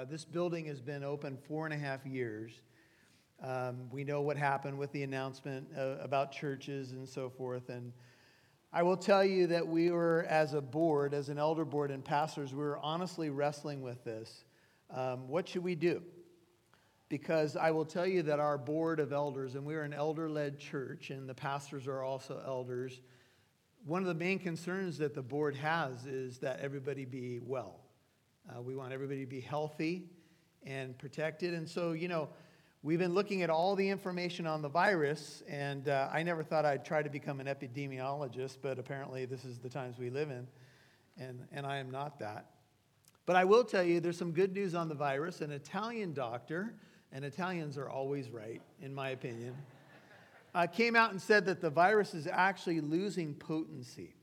Uh, this building has been open four and a half years. Um, we know what happened with the announcement uh, about churches and so forth. And I will tell you that we were, as a board, as an elder board and pastors, we were honestly wrestling with this. Um, what should we do? Because I will tell you that our board of elders, and we're an elder led church, and the pastors are also elders, one of the main concerns that the board has is that everybody be well. Uh, we want everybody to be healthy and protected. And so, you know, we've been looking at all the information on the virus, and uh, I never thought I'd try to become an epidemiologist, but apparently this is the times we live in, and, and I am not that. But I will tell you there's some good news on the virus. An Italian doctor, and Italians are always right, in my opinion uh, came out and said that the virus is actually losing potency.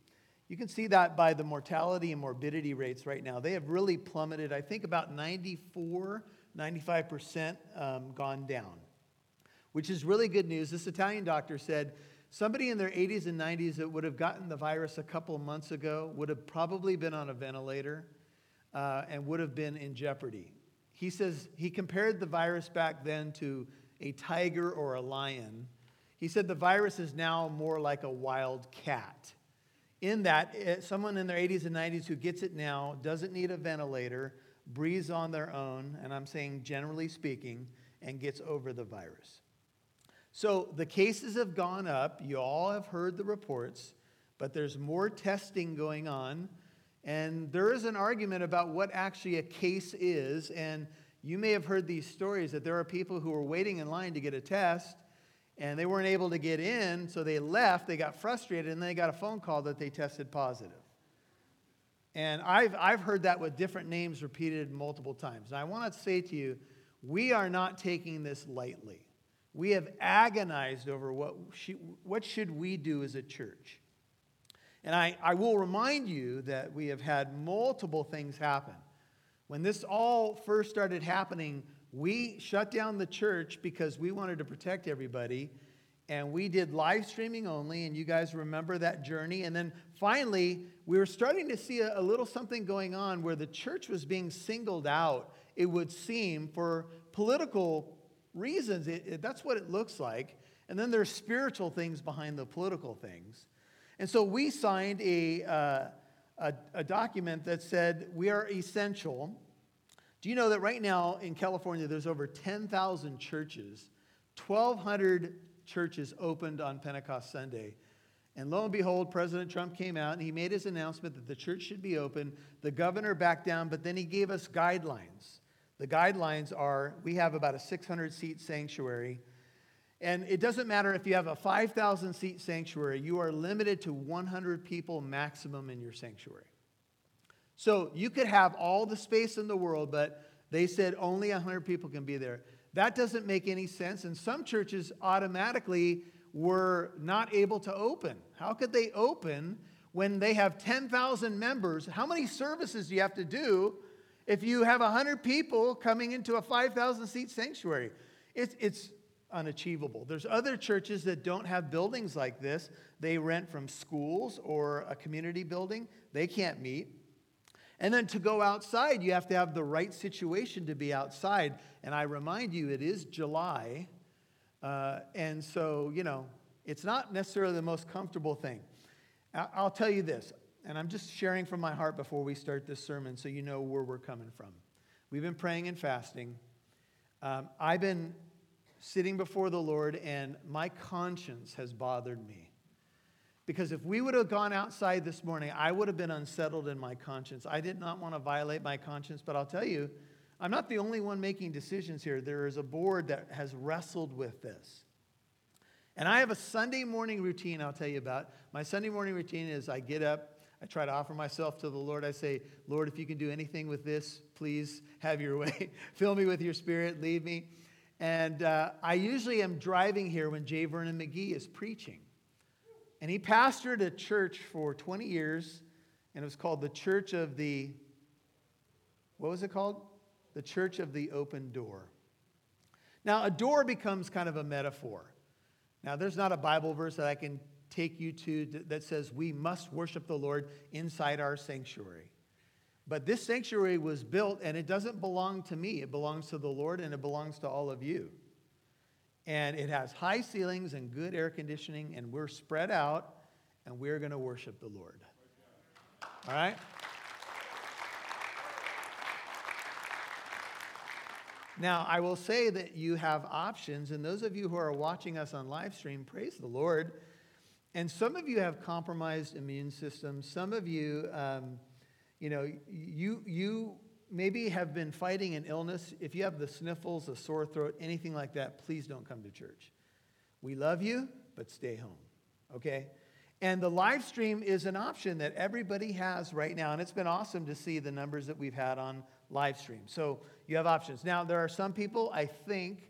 You can see that by the mortality and morbidity rates right now. They have really plummeted. I think about 94, 95% um, gone down, which is really good news. This Italian doctor said somebody in their 80s and 90s that would have gotten the virus a couple months ago would have probably been on a ventilator uh, and would have been in jeopardy. He says he compared the virus back then to a tiger or a lion he said the virus is now more like a wild cat. In that, eh, someone in their 80s and 90s who gets it now doesn't need a ventilator, breathes on their own, and I'm saying generally speaking, and gets over the virus. So the cases have gone up. You all have heard the reports, but there's more testing going on. And there is an argument about what actually a case is. And you may have heard these stories that there are people who are waiting in line to get a test and they weren't able to get in, so they left. They got frustrated, and they got a phone call that they tested positive. And I've, I've heard that with different names repeated multiple times. And I want to say to you, we are not taking this lightly. We have agonized over what, she, what should we do as a church. And I, I will remind you that we have had multiple things happen. When this all first started happening, we shut down the church because we wanted to protect everybody. And we did live streaming only, and you guys remember that journey. And then finally, we were starting to see a, a little something going on where the church was being singled out, it would seem, for political reasons. It, it, that's what it looks like. And then there's spiritual things behind the political things. And so we signed a, uh, a, a document that said we are essential do you know that right now in California there's over 10,000 churches, 1,200 churches opened on Pentecost Sunday? And lo and behold, President Trump came out and he made his announcement that the church should be open. The governor backed down, but then he gave us guidelines. The guidelines are we have about a 600 seat sanctuary. And it doesn't matter if you have a 5,000 seat sanctuary, you are limited to 100 people maximum in your sanctuary. So you could have all the space in the world, but they said only 100 people can be there. That doesn't make any sense. And some churches automatically were not able to open. How could they open when they have 10,000 members? How many services do you have to do if you have 100 people coming into a 5,000 seat sanctuary? It's, it's unachievable. There's other churches that don't have buildings like this. They rent from schools or a community building, they can't meet. And then to go outside, you have to have the right situation to be outside. And I remind you, it is July. Uh, and so, you know, it's not necessarily the most comfortable thing. I'll tell you this, and I'm just sharing from my heart before we start this sermon so you know where we're coming from. We've been praying and fasting. Um, I've been sitting before the Lord, and my conscience has bothered me. Because if we would have gone outside this morning, I would have been unsettled in my conscience. I did not want to violate my conscience, but I'll tell you, I'm not the only one making decisions here. There is a board that has wrestled with this. And I have a Sunday morning routine I'll tell you about. My Sunday morning routine is I get up, I try to offer myself to the Lord. I say, Lord, if you can do anything with this, please have your way. Fill me with your spirit, lead me. And uh, I usually am driving here when J. Vernon McGee is preaching. And he pastored a church for 20 years, and it was called the Church of the, what was it called? The Church of the Open Door. Now, a door becomes kind of a metaphor. Now, there's not a Bible verse that I can take you to that says we must worship the Lord inside our sanctuary. But this sanctuary was built, and it doesn't belong to me. It belongs to the Lord, and it belongs to all of you. And it has high ceilings and good air conditioning, and we're spread out, and we're going to worship the Lord. All right? Now, I will say that you have options, and those of you who are watching us on live stream, praise the Lord. And some of you have compromised immune systems. Some of you, um, you know, you, you maybe have been fighting an illness. If you have the sniffles, a sore throat, anything like that, please don't come to church. We love you, but stay home, okay? And the live stream is an option that everybody has right now. And it's been awesome to see the numbers that we've had on live stream. So you have options. Now, there are some people, I think,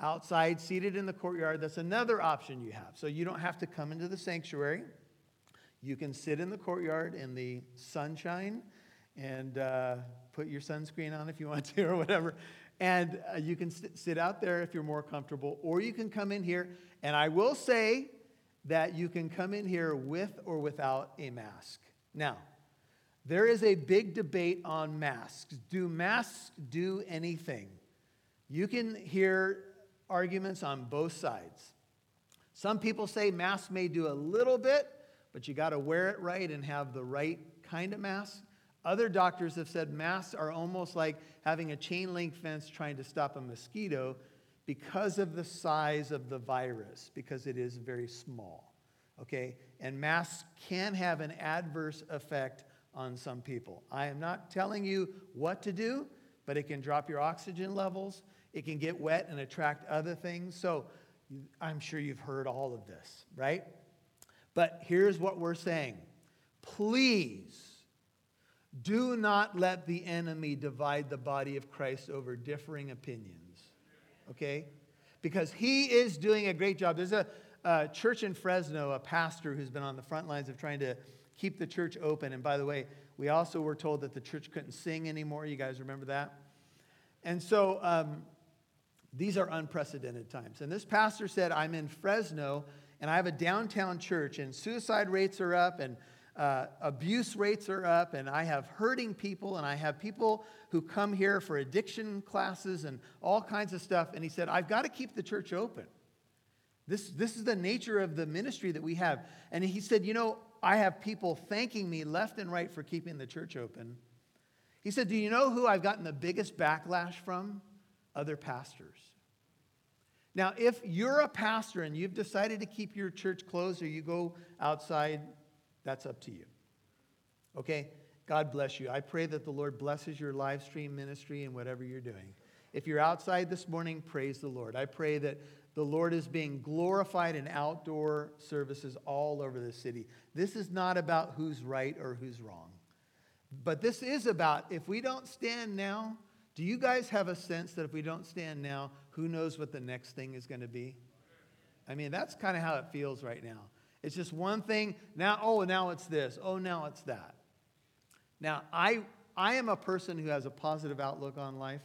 outside seated in the courtyard. That's another option you have. So you don't have to come into the sanctuary. You can sit in the courtyard in the sunshine and uh, put your sunscreen on if you want to or whatever. And uh, you can sit, sit out there if you're more comfortable, or you can come in here. And I will say that you can come in here with or without a mask. Now, there is a big debate on masks. Do masks do anything? You can hear arguments on both sides. Some people say masks may do a little bit, but you got to wear it right and have the right kind of mask. Other doctors have said masks are almost like having a chain link fence trying to stop a mosquito because of the size of the virus, because it is very small. Okay? And masks can have an adverse effect on some people. I am not telling you what to do, but it can drop your oxygen levels. It can get wet and attract other things. So I'm sure you've heard all of this, right? But here's what we're saying please do not let the enemy divide the body of Christ over differing opinions, okay? Because he is doing a great job. There's a, a church in Fresno, a pastor who's been on the front lines of trying to keep the church open. And by the way, we also were told that the church couldn't sing anymore. You guys remember that? And so um, these are unprecedented times. And this pastor said, I'm in Fresno and I have a downtown church, and suicide rates are up, and uh, abuse rates are up, and I have hurting people, and I have people who come here for addiction classes and all kinds of stuff. And he said, I've got to keep the church open. This, this is the nature of the ministry that we have. And he said, You know, I have people thanking me left and right for keeping the church open. He said, Do you know who I've gotten the biggest backlash from? Other pastors. Now, if you're a pastor and you've decided to keep your church closed or you go outside, that's up to you. Okay? God bless you. I pray that the Lord blesses your live stream ministry and whatever you're doing. If you're outside this morning, praise the Lord. I pray that the Lord is being glorified in outdoor services all over the city. This is not about who's right or who's wrong. But this is about if we don't stand now, do you guys have a sense that if we don't stand now, who knows what the next thing is going to be? I mean, that's kind of how it feels right now. It's just one thing. Now, oh, now it's this. Oh, now it's that. Now, I, I am a person who has a positive outlook on life.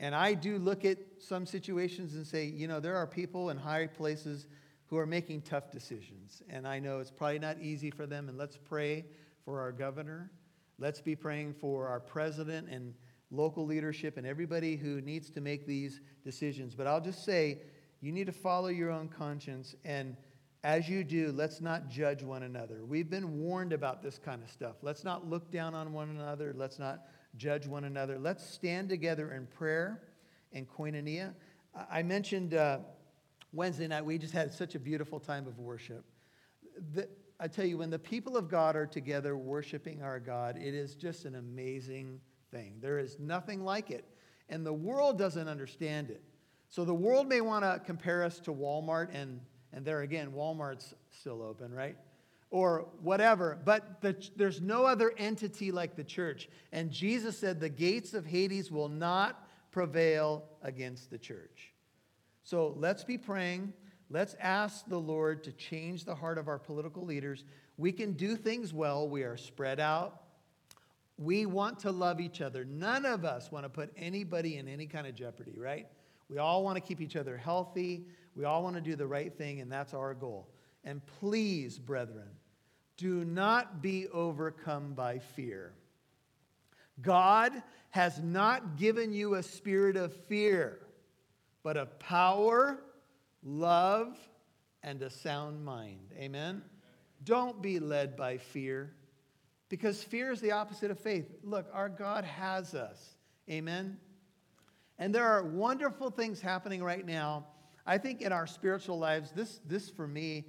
And I do look at some situations and say, you know, there are people in high places who are making tough decisions. And I know it's probably not easy for them. And let's pray for our governor. Let's be praying for our president and local leadership and everybody who needs to make these decisions. But I'll just say, you need to follow your own conscience. And as you do, let's not judge one another. We've been warned about this kind of stuff. Let's not look down on one another. Let's not judge one another. Let's stand together in prayer and koinonia. I mentioned uh, Wednesday night, we just had such a beautiful time of worship. The, I tell you, when the people of God are together worshiping our God, it is just an amazing thing. There is nothing like it. And the world doesn't understand it. So the world may want to compare us to Walmart, and, and there again, Walmart's still open, right? or whatever. But the, there's no other entity like the church. And Jesus said the gates of Hades will not prevail against the church. So let's be praying. Let's ask the Lord to change the heart of our political leaders. We can do things well, we are spread out. We want to love each other. None of us want to put anybody in any kind of jeopardy, right? We all want to keep each other healthy. We all want to do the right thing, and that's our goal. And please, brethren, do not be overcome by fear. God has not given you a spirit of fear, but of power, love, and a sound mind. Amen? Don't be led by fear because fear is the opposite of faith. Look, our God has us. Amen? And there are wonderful things happening right now. I think in our spiritual lives, this, this for me,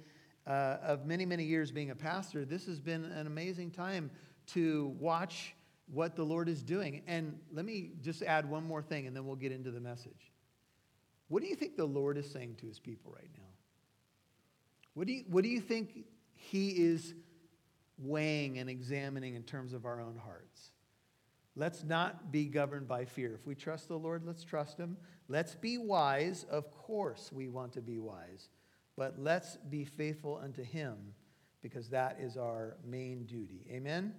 uh, of many, many years being a pastor, this has been an amazing time to watch what the Lord is doing. And let me just add one more thing, and then we'll get into the message. What do you think the Lord is saying to his people right now? What do you, what do you think he is weighing and examining in terms of our own hearts? Let's not be governed by fear. If we trust the Lord, let's trust him. Let's be wise. Of course, we want to be wise. But let's be faithful unto him because that is our main duty. Amen?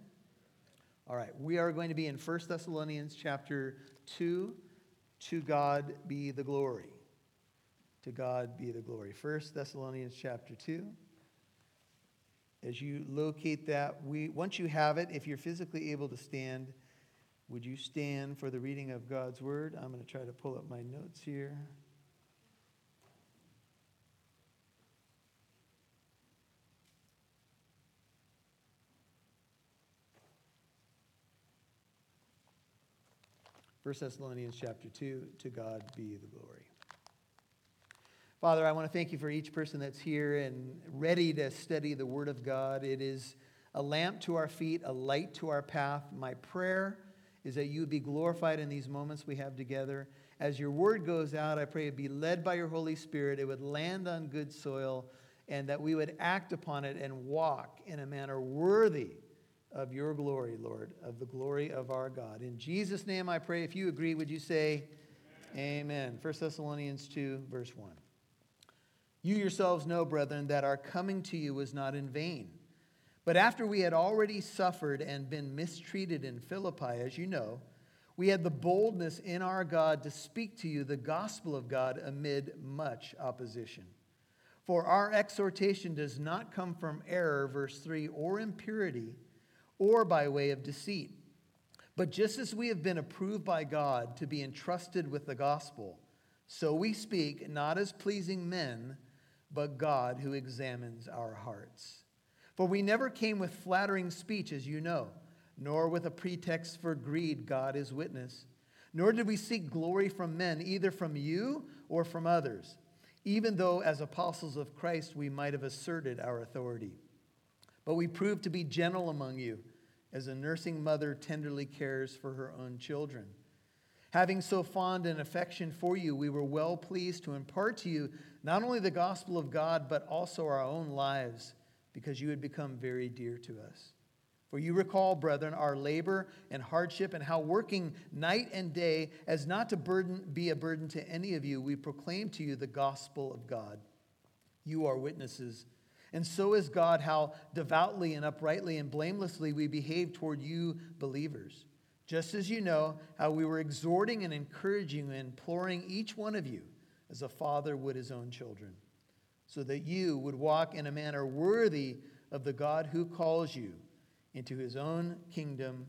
All right, we are going to be in 1 Thessalonians chapter 2. To God be the glory. To God be the glory. 1 Thessalonians chapter 2. As you locate that, we, once you have it, if you're physically able to stand, would you stand for the reading of God's word? I'm going to try to pull up my notes here. 1 Thessalonians chapter 2, to God be the glory. Father, I want to thank you for each person that's here and ready to study the Word of God. It is a lamp to our feet, a light to our path. My prayer is that you would be glorified in these moments we have together. As your word goes out, I pray it be led by your Holy Spirit, it would land on good soil, and that we would act upon it and walk in a manner worthy of your glory, Lord, of the glory of our God. In Jesus' name I pray. If you agree, would you say, Amen? Amen. 1 Thessalonians 2, verse 1. You yourselves know, brethren, that our coming to you was not in vain. But after we had already suffered and been mistreated in Philippi, as you know, we had the boldness in our God to speak to you the gospel of God amid much opposition. For our exhortation does not come from error, verse 3, or impurity or by way of deceit. But just as we have been approved by God to be entrusted with the gospel, so we speak, not as pleasing men, but God who examines our hearts. For we never came with flattering speech, as you know, nor with a pretext for greed, God is witness. Nor did we seek glory from men, either from you or from others, even though as apostles of Christ we might have asserted our authority. But we proved to be gentle among you, as a nursing mother tenderly cares for her own children. Having so fond an affection for you, we were well pleased to impart to you not only the gospel of God, but also our own lives, because you had become very dear to us. For you recall, brethren, our labor and hardship, and how working night and day, as not to burden, be a burden to any of you, we proclaim to you the gospel of God. You are witnesses and so is God, how devoutly and uprightly and blamelessly we behave toward you believers. Just as you know how we were exhorting and encouraging and imploring each one of you as a father would his own children, so that you would walk in a manner worthy of the God who calls you into his own kingdom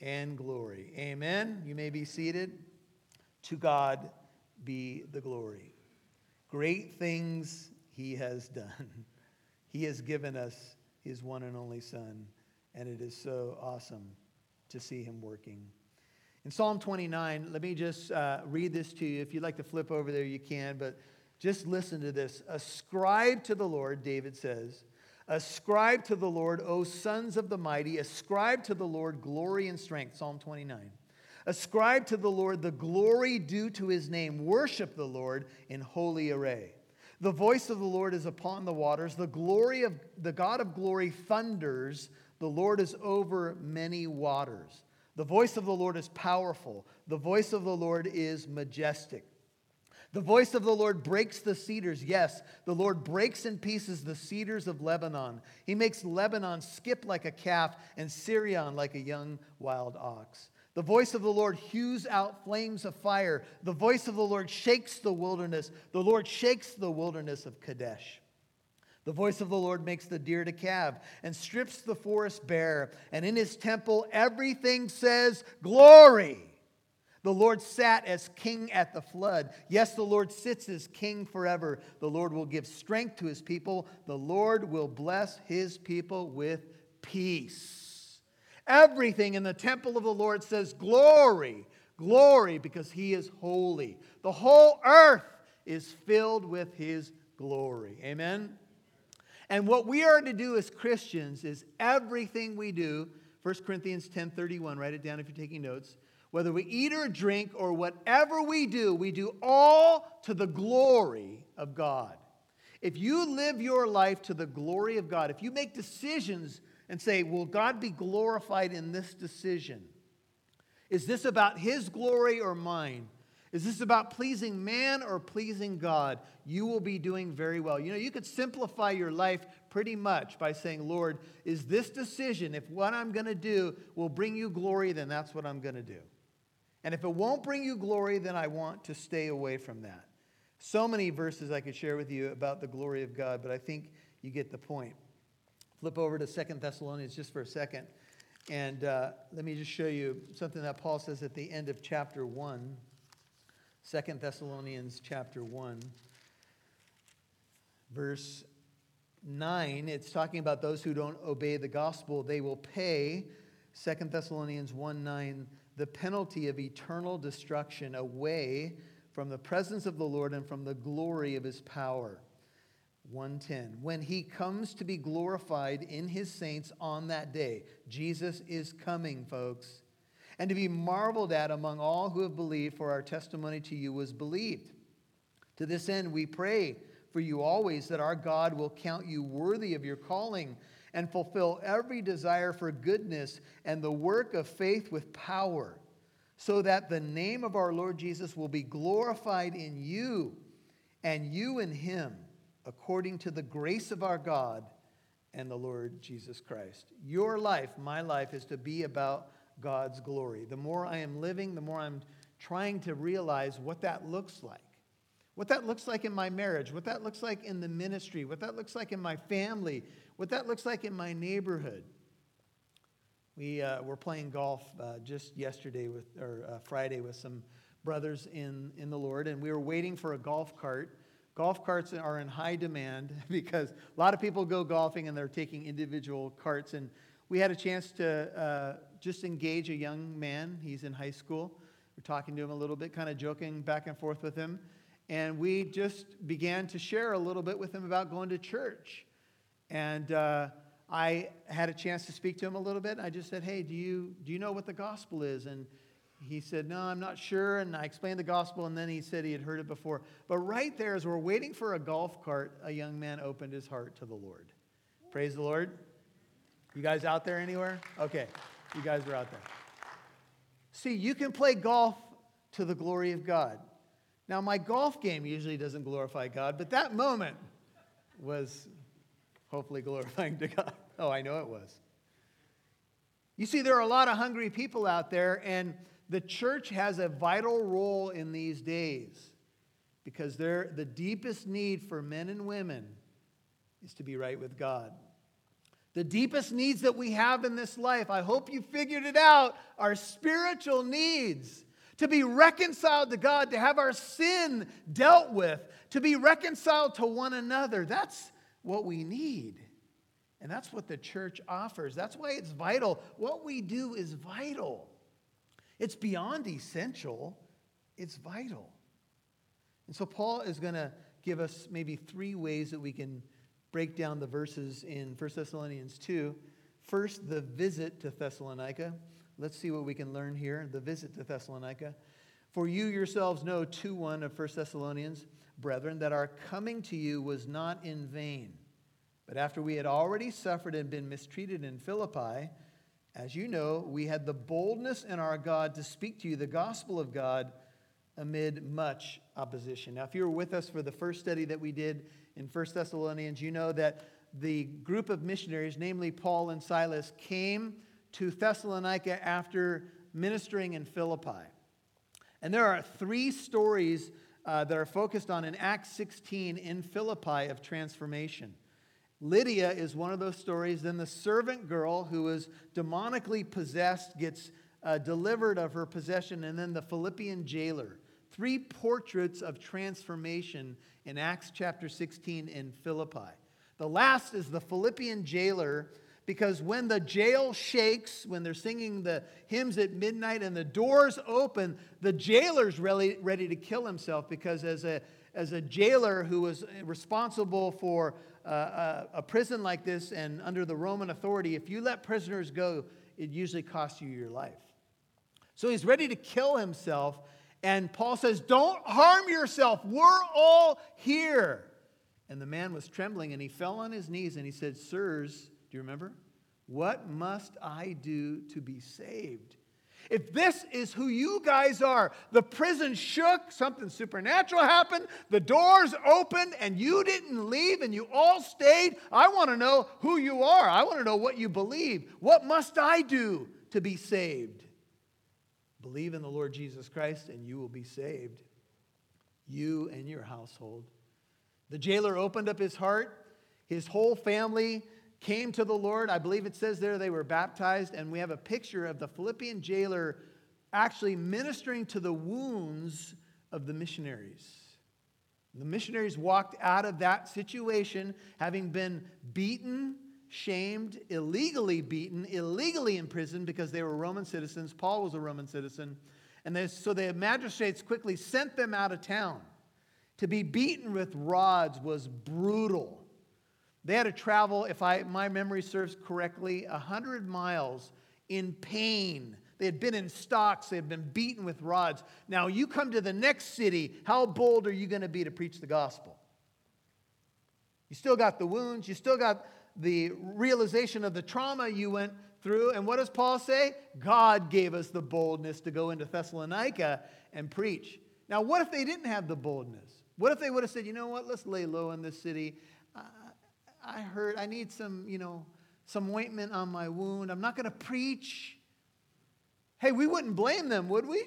and glory. Amen. You may be seated. To God be the glory. Great things he has done. He has given us his one and only Son, and it is so awesome to see him working. In Psalm 29, let me just uh, read this to you. If you'd like to flip over there, you can, but just listen to this. Ascribe to the Lord, David says. Ascribe to the Lord, O sons of the mighty. Ascribe to the Lord glory and strength. Psalm 29. Ascribe to the Lord the glory due to his name. Worship the Lord in holy array. The voice of the Lord is upon the waters. The glory of the God of glory thunders. The Lord is over many waters. The voice of the Lord is powerful. The voice of the Lord is majestic. The voice of the Lord breaks the cedars. Yes, the Lord breaks in pieces the cedars of Lebanon. He makes Lebanon skip like a calf and Sirion like a young wild ox. The voice of the Lord hews out flames of fire. The voice of the Lord shakes the wilderness. The Lord shakes the wilderness of Kadesh. The voice of the Lord makes the deer to calve and strips the forest bare. And in his temple, everything says, Glory. The Lord sat as king at the flood. Yes, the Lord sits as king forever. The Lord will give strength to his people. The Lord will bless his people with peace. Everything in the temple of the Lord says, Glory, glory, because he is holy. The whole earth is filled with his glory. Amen. And what we are to do as Christians is everything we do, 1 Corinthians 10:31, write it down if you're taking notes. Whether we eat or drink or whatever we do, we do all to the glory of God. If you live your life to the glory of God, if you make decisions and say, Will God be glorified in this decision? Is this about His glory or mine? Is this about pleasing man or pleasing God? You will be doing very well. You know, you could simplify your life pretty much by saying, Lord, is this decision, if what I'm going to do will bring you glory, then that's what I'm going to do. And if it won't bring you glory, then I want to stay away from that. So many verses I could share with you about the glory of God, but I think you get the point. Flip over to Second Thessalonians just for a second. And uh, let me just show you something that Paul says at the end of chapter 1. Second Thessalonians chapter 1, verse 9, it's talking about those who don't obey the gospel. They will pay, Second Thessalonians 1 9, the penalty of eternal destruction away from the presence of the Lord and from the glory of his power. 110. When he comes to be glorified in his saints on that day, Jesus is coming, folks and to be marveled at among all who have believed, for our testimony to you was believed. To this end, we pray for you always that our God will count you worthy of your calling and fulfill every desire for goodness and the work of faith with power, so that the name of our Lord Jesus will be glorified in you and you in him, according to the grace of our God and the Lord Jesus Christ. Your life, my life, is to be about God's glory. The more I am living, the more I'm trying to realize what that looks like. What that looks like in my marriage, what that looks like in the ministry, what that looks like in my family, what that looks like in my neighborhood. We uh, were playing golf uh, just yesterday with, or uh, Friday with some brothers in, in the Lord, and we were waiting for a golf cart. Golf carts are in high demand because a lot of people go golfing and they're taking individual carts. And we had a chance to uh, just engage a young man. He's in high school. We're talking to him a little bit, kind of joking back and forth with him. And we just began to share a little bit with him about going to church. And uh, I had a chance to speak to him a little bit. I just said, Hey, do you, do you know what the gospel is? And he said, No, I'm not sure. And I explained the gospel, and then he said he had heard it before. But right there, as we're waiting for a golf cart, a young man opened his heart to the Lord. Praise the Lord. You guys out there anywhere? Okay, you guys are out there. See, you can play golf to the glory of God. Now, my golf game usually doesn't glorify God, but that moment was hopefully glorifying to God. Oh, I know it was. You see, there are a lot of hungry people out there, and the church has a vital role in these days because they're the deepest need for men and women is to be right with God. The deepest needs that we have in this life, I hope you figured it out, are spiritual needs. To be reconciled to God, to have our sin dealt with, to be reconciled to one another. That's what we need. And that's what the church offers. That's why it's vital. What we do is vital. It's beyond essential, it's vital. And so Paul is going to give us maybe three ways that we can break down the verses in 1 Thessalonians 2. First, the visit to Thessalonica. Let's see what we can learn here. The visit to Thessalonica. For you yourselves know 2 1 of 1 Thessalonians, brethren, that our coming to you was not in vain. But after we had already suffered and been mistreated in Philippi, as you know, we had the boldness in our God to speak to you the gospel of God amid much opposition. Now, if you were with us for the first study that we did in 1 Thessalonians, you know that the group of missionaries, namely Paul and Silas, came to Thessalonica after ministering in Philippi. And there are three stories uh, that are focused on in Acts 16 in Philippi of transformation. Lydia is one of those stories. Then the servant girl who is demonically possessed gets uh, delivered of her possession. And then the Philippian jailer. Three portraits of transformation in Acts chapter 16 in Philippi. The last is the Philippian jailer because when the jail shakes, when they're singing the hymns at midnight and the doors open, the jailer's ready, ready to kill himself because as a, as a jailer who was responsible for uh, a, a prison like this and under the Roman authority, if you let prisoners go, it usually costs you your life. So he's ready to kill himself. And Paul says, Don't harm yourself. We're all here. And the man was trembling and he fell on his knees and he said, Sirs, do you remember? What must I do to be saved? If this is who you guys are, the prison shook, something supernatural happened, the doors opened, and you didn't leave and you all stayed. I want to know who you are. I want to know what you believe. What must I do to be saved? Believe in the Lord Jesus Christ and you will be saved, you and your household. The jailer opened up his heart, his whole family came to the Lord. I believe it says there they were baptized, and we have a picture of the Philippian jailer actually ministering to the wounds of the missionaries. The missionaries walked out of that situation having been beaten, shamed, illegally beaten, illegally imprisoned because they were Roman citizens. Paul was a Roman citizen. And they, so the magistrates quickly sent them out of town. To be beaten with rods was brutal. They had to travel, if I, my memory serves correctly, 100 miles in pain. They had been in stocks, they had been beaten with rods. Now, you come to the next city, how bold are you going to be to preach the gospel? You still got the wounds, you still got the realization of the trauma you went through. And what does Paul say? God gave us the boldness to go into Thessalonica and preach. Now, what if they didn't have the boldness? What if they would have said, you know what, let's lay low in this city I heard I need some, you know, some ointment on my wound. I'm not going to preach. Hey, we wouldn't blame them, would we?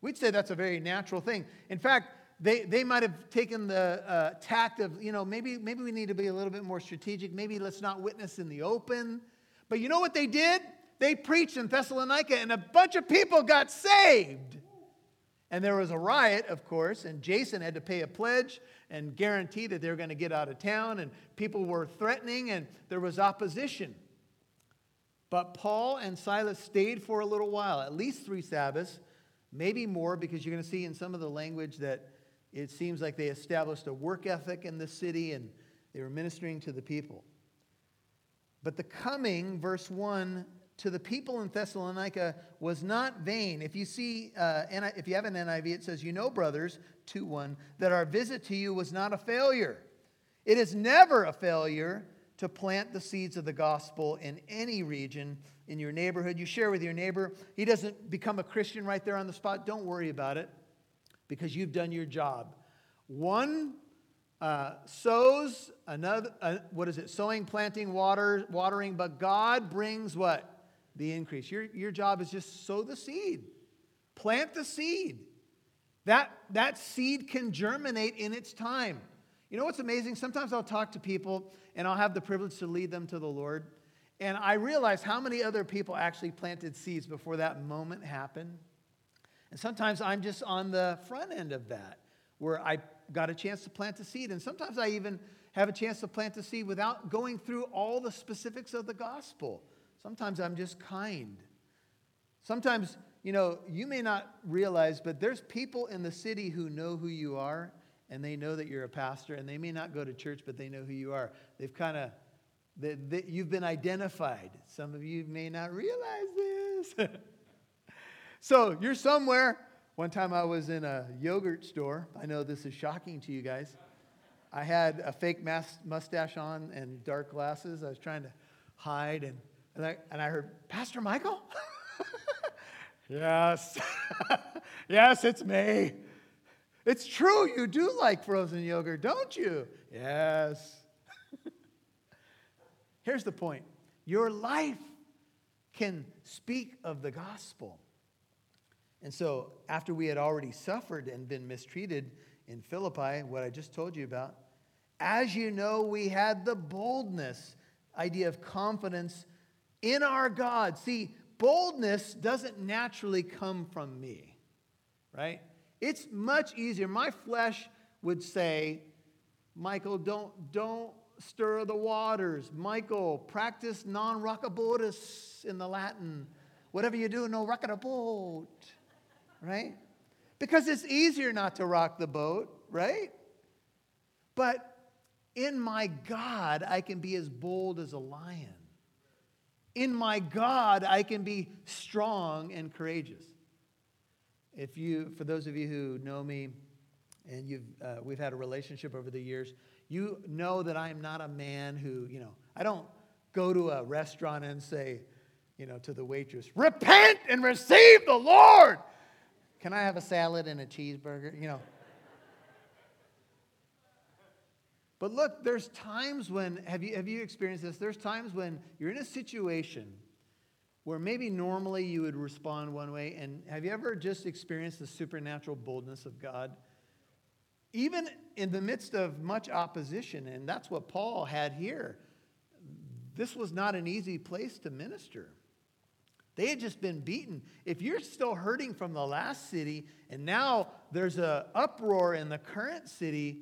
We'd say that's a very natural thing. In fact, they, they might have taken the uh, tact of, you know, maybe, maybe we need to be a little bit more strategic. Maybe let's not witness in the open. But you know what they did? They preached in Thessalonica and a bunch of people got saved. And there was a riot, of course, and Jason had to pay a pledge and guarantee that they were going to get out of town, and people were threatening, and there was opposition. But Paul and Silas stayed for a little while, at least three Sabbaths, maybe more, because you're going to see in some of the language that it seems like they established a work ethic in the city and they were ministering to the people. But the coming, verse 1, to the people in Thessalonica was not vain. If you see, uh, if you have an NIV, it says, You know, brothers, 2 1, that our visit to you was not a failure. It is never a failure to plant the seeds of the gospel in any region in your neighborhood. You share with your neighbor. He doesn't become a Christian right there on the spot. Don't worry about it because you've done your job. One uh, sows, another, uh, what is it? Sowing, planting, water, watering, but God brings what? The increase. Your, your job is just sow the seed, plant the seed. That, that seed can germinate in its time. You know what's amazing? Sometimes I'll talk to people and I'll have the privilege to lead them to the Lord. And I realize how many other people actually planted seeds before that moment happened. And sometimes I'm just on the front end of that, where I got a chance to plant a seed. And sometimes I even have a chance to plant a seed without going through all the specifics of the gospel. Sometimes I'm just kind. Sometimes, you know, you may not realize, but there's people in the city who know who you are and they know that you're a pastor and they may not go to church, but they know who you are. They've kind of, they, they, you've been identified. Some of you may not realize this. so you're somewhere. One time I was in a yogurt store. I know this is shocking to you guys. I had a fake mas- mustache on and dark glasses. I was trying to hide and and I, and I heard, Pastor Michael? yes. yes, it's me. It's true, you do like frozen yogurt, don't you? Yes. Here's the point your life can speak of the gospel. And so, after we had already suffered and been mistreated in Philippi, what I just told you about, as you know, we had the boldness, idea of confidence in our God. See, boldness doesn't naturally come from me, right? It's much easier. My flesh would say, Michael, don't, don't stir the waters. Michael, practice non rockabotus in the Latin. Whatever you do, no rocking a boat, right? Because it's easier not to rock the boat, right? But in my God, I can be as bold as a lion. In my God, I can be strong and courageous. If you, for those of you who know me, and you've, uh, we've had a relationship over the years, you know that I am not a man who, you know, I don't go to a restaurant and say, you know, to the waitress, repent and receive the Lord. Can I have a salad and a cheeseburger? You know. But look, there's times when, have you, have you experienced this? There's times when you're in a situation where maybe normally you would respond one way. And have you ever just experienced the supernatural boldness of God? Even in the midst of much opposition, and that's what Paul had here. This was not an easy place to minister. They had just been beaten. If you're still hurting from the last city, and now there's an uproar in the current city,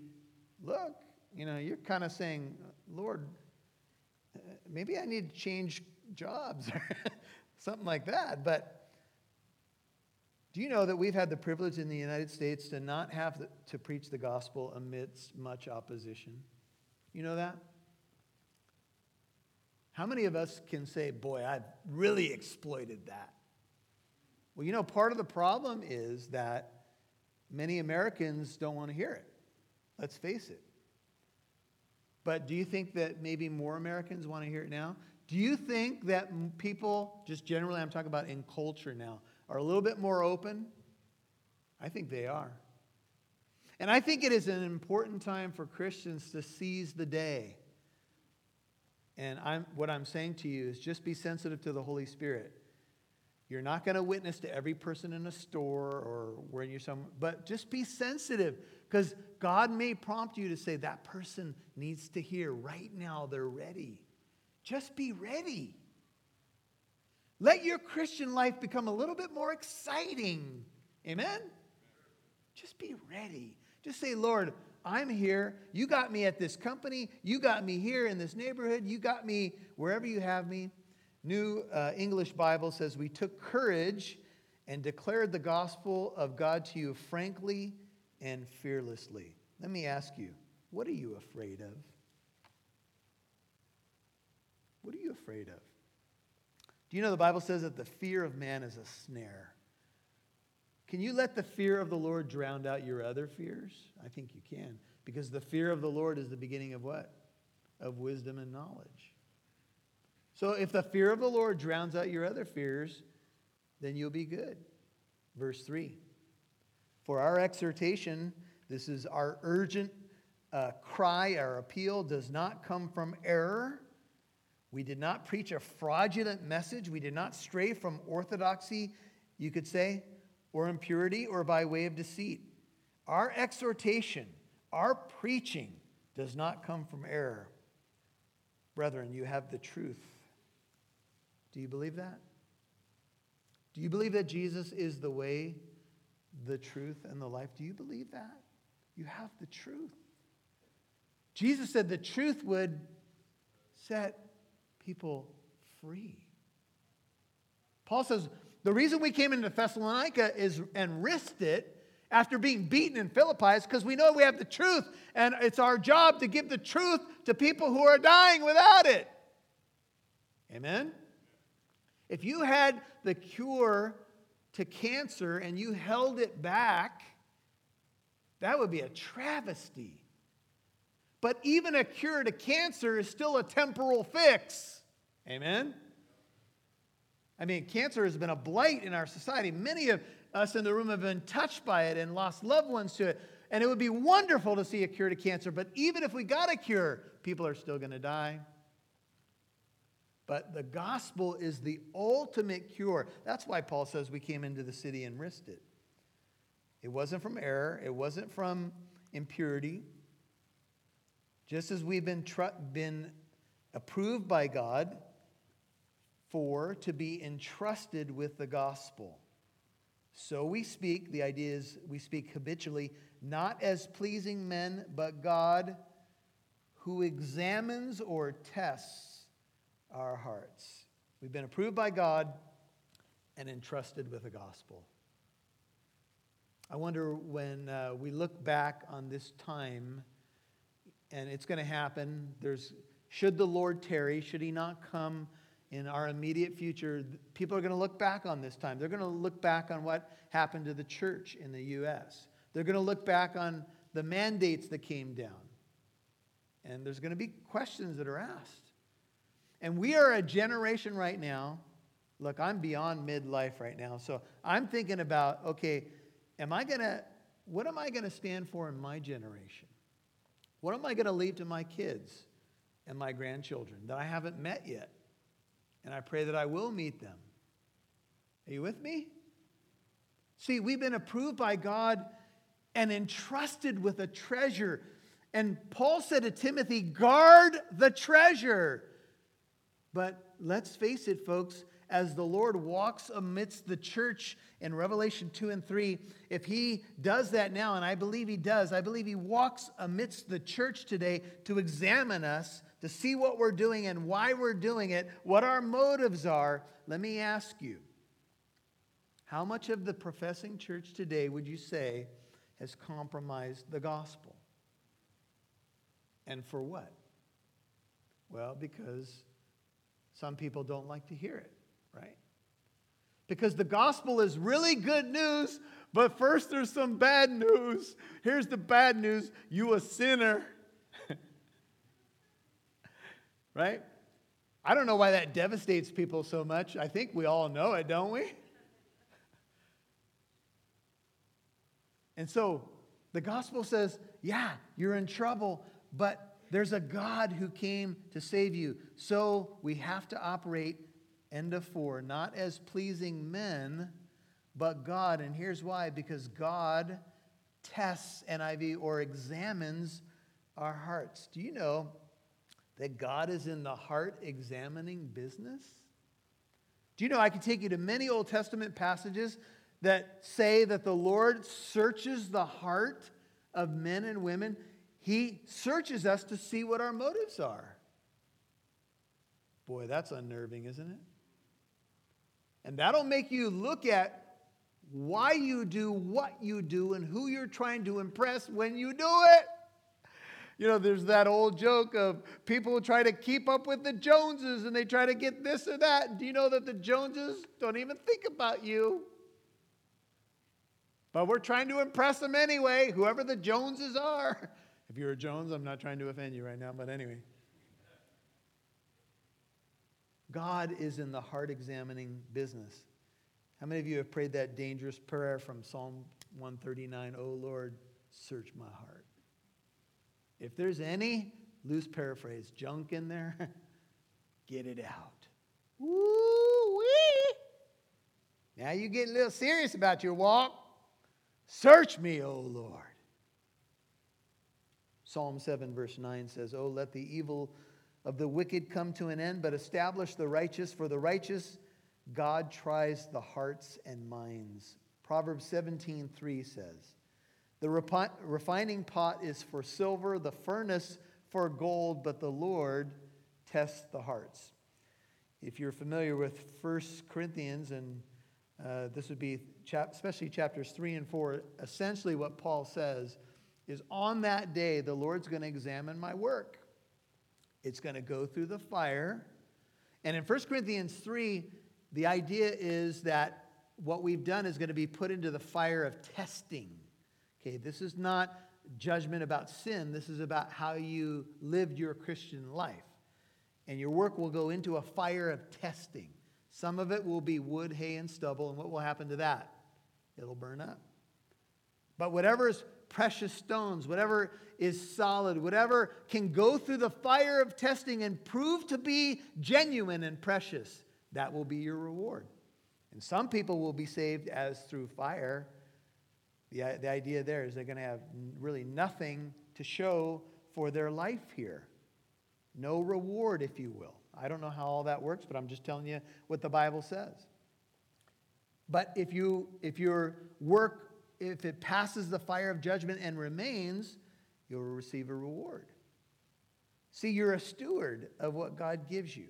look, you know, you're kind of saying, Lord, maybe I need to change jobs or something like that. But do you know that we've had the privilege in the United States to not have to preach the gospel amidst much opposition? You know that? How many of us can say, boy, I've really exploited that? Well, you know, part of the problem is that many Americans don't want to hear it. Let's face it. But do you think that maybe more Americans want to hear it now? Do you think that people, just generally, I'm talking about in culture now, are a little bit more open? I think they are. And I think it is an important time for Christians to seize the day. And I'm, what I'm saying to you is just be sensitive to the Holy Spirit. You're not going to witness to every person in a store or where you're somewhere, but just be sensitive because God may prompt you to say, that person needs to hear right now, they're ready. Just be ready. Let your Christian life become a little bit more exciting. Amen? Just be ready. Just say, Lord, I'm here. You got me at this company. You got me here in this neighborhood. You got me wherever you have me. New uh, English Bible says, We took courage and declared the gospel of God to you frankly and fearlessly. Let me ask you, what are you afraid of? What are you afraid of? Do you know the Bible says that the fear of man is a snare? Can you let the fear of the Lord drown out your other fears? I think you can. Because the fear of the Lord is the beginning of what? Of wisdom and knowledge. So if the fear of the Lord drowns out your other fears, then you'll be good. Verse 3 For our exhortation, this is our urgent uh, cry, our appeal, does not come from error. We did not preach a fraudulent message. We did not stray from orthodoxy, you could say, or impurity, or by way of deceit. Our exhortation, our preaching, does not come from error. Brethren, you have the truth do you believe that? Do you believe that Jesus is the way, the truth, and the life? Do you believe that? You have the truth. Jesus said the truth would set people free. Paul says the reason we came into Thessalonica is and risked it after being beaten in Philippi is because we know we have the truth, and it's our job to give the truth to people who are dying without it. Amen? If you had the cure to cancer and you held it back, that would be a travesty. But even a cure to cancer is still a temporal fix. Amen? I mean, cancer has been a blight in our society. Many of us in the room have been touched by it and lost loved ones to it. And it would be wonderful to see a cure to cancer. But even if we got a cure, people are still going to die. But the gospel is the ultimate cure. That's why Paul says we came into the city and risked it. It wasn't from error, it wasn't from impurity. Just as we've been, tr- been approved by God for to be entrusted with the gospel. So we speak, the idea is we speak habitually, not as pleasing men, but God who examines or tests our hearts. We've been approved by God and entrusted with the gospel. I wonder when uh, we look back on this time, and it's going to happen. There's, should the Lord tarry, should he not come in our immediate future, people are going to look back on this time. They're going to look back on what happened to the church in the U.S., they're going to look back on the mandates that came down. And there's going to be questions that are asked. And we are a generation right now. Look, I'm beyond midlife right now. So I'm thinking about okay, am I going to, what am I going to stand for in my generation? What am I going to leave to my kids and my grandchildren that I haven't met yet? And I pray that I will meet them. Are you with me? See, we've been approved by God and entrusted with a treasure. And Paul said to Timothy, guard the treasure. But let's face it, folks, as the Lord walks amidst the church in Revelation 2 and 3, if he does that now, and I believe he does, I believe he walks amidst the church today to examine us, to see what we're doing and why we're doing it, what our motives are. Let me ask you how much of the professing church today would you say has compromised the gospel? And for what? Well, because some people don't like to hear it right? Because the gospel is really good news, but first there's some bad news. Here's the bad news you a sinner. right? I don't know why that devastates people so much. I think we all know it, don't we? And so the gospel says, yeah, you're in trouble, but there's a God who came to save you. So we have to operate End of four. Not as pleasing men, but God. And here's why because God tests, NIV, or examines our hearts. Do you know that God is in the heart examining business? Do you know I can take you to many Old Testament passages that say that the Lord searches the heart of men and women? He searches us to see what our motives are. Boy, that's unnerving, isn't it? And that'll make you look at why you do what you do and who you're trying to impress when you do it. You know, there's that old joke of people try to keep up with the Joneses and they try to get this or that. Do you know that the Joneses don't even think about you? But we're trying to impress them anyway, whoever the Joneses are. If you're a Jones, I'm not trying to offend you right now, but anyway. God is in the heart examining business. How many of you have prayed that dangerous prayer from Psalm 139? Oh Lord, search my heart. If there's any loose paraphrase junk in there, get it out. Woo wee! Now you get a little serious about your walk. Search me, O Lord. Psalm 7, verse 9 says, Oh, let the evil of the wicked come to an end, but establish the righteous. For the righteous, God tries the hearts and minds. Proverbs 17, 3 says, The refining pot is for silver, the furnace for gold, but the Lord tests the hearts. If you're familiar with 1 Corinthians, and uh, this would be chap- especially chapters 3 and 4, essentially what Paul says is on that day, the Lord's going to examine my work. It's going to go through the fire. And in 1 Corinthians 3, the idea is that what we've done is going to be put into the fire of testing. Okay, this is not judgment about sin, this is about how you lived your Christian life. And your work will go into a fire of testing. Some of it will be wood, hay, and stubble. And what will happen to that? It'll burn up. But whatever is precious stones, whatever is solid, whatever can go through the fire of testing and prove to be genuine and precious, that will be your reward. And some people will be saved as through fire. The, the idea there is they're going to have really nothing to show for their life here. No reward, if you will. I don't know how all that works, but I'm just telling you what the Bible says. But if you if your work if it passes the fire of judgment and remains, you'll receive a reward. See, you're a steward of what God gives you.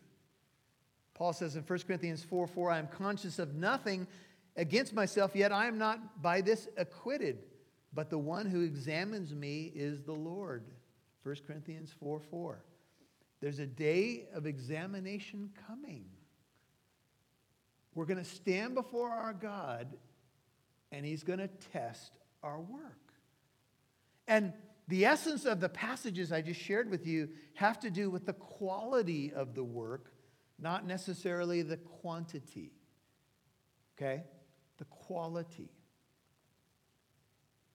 Paul says in 1 Corinthians 4 4, I am conscious of nothing against myself, yet I am not by this acquitted. But the one who examines me is the Lord. 1 Corinthians 4 4. There's a day of examination coming. We're going to stand before our God and he's going to test our work. And the essence of the passages I just shared with you have to do with the quality of the work, not necessarily the quantity. Okay? The quality.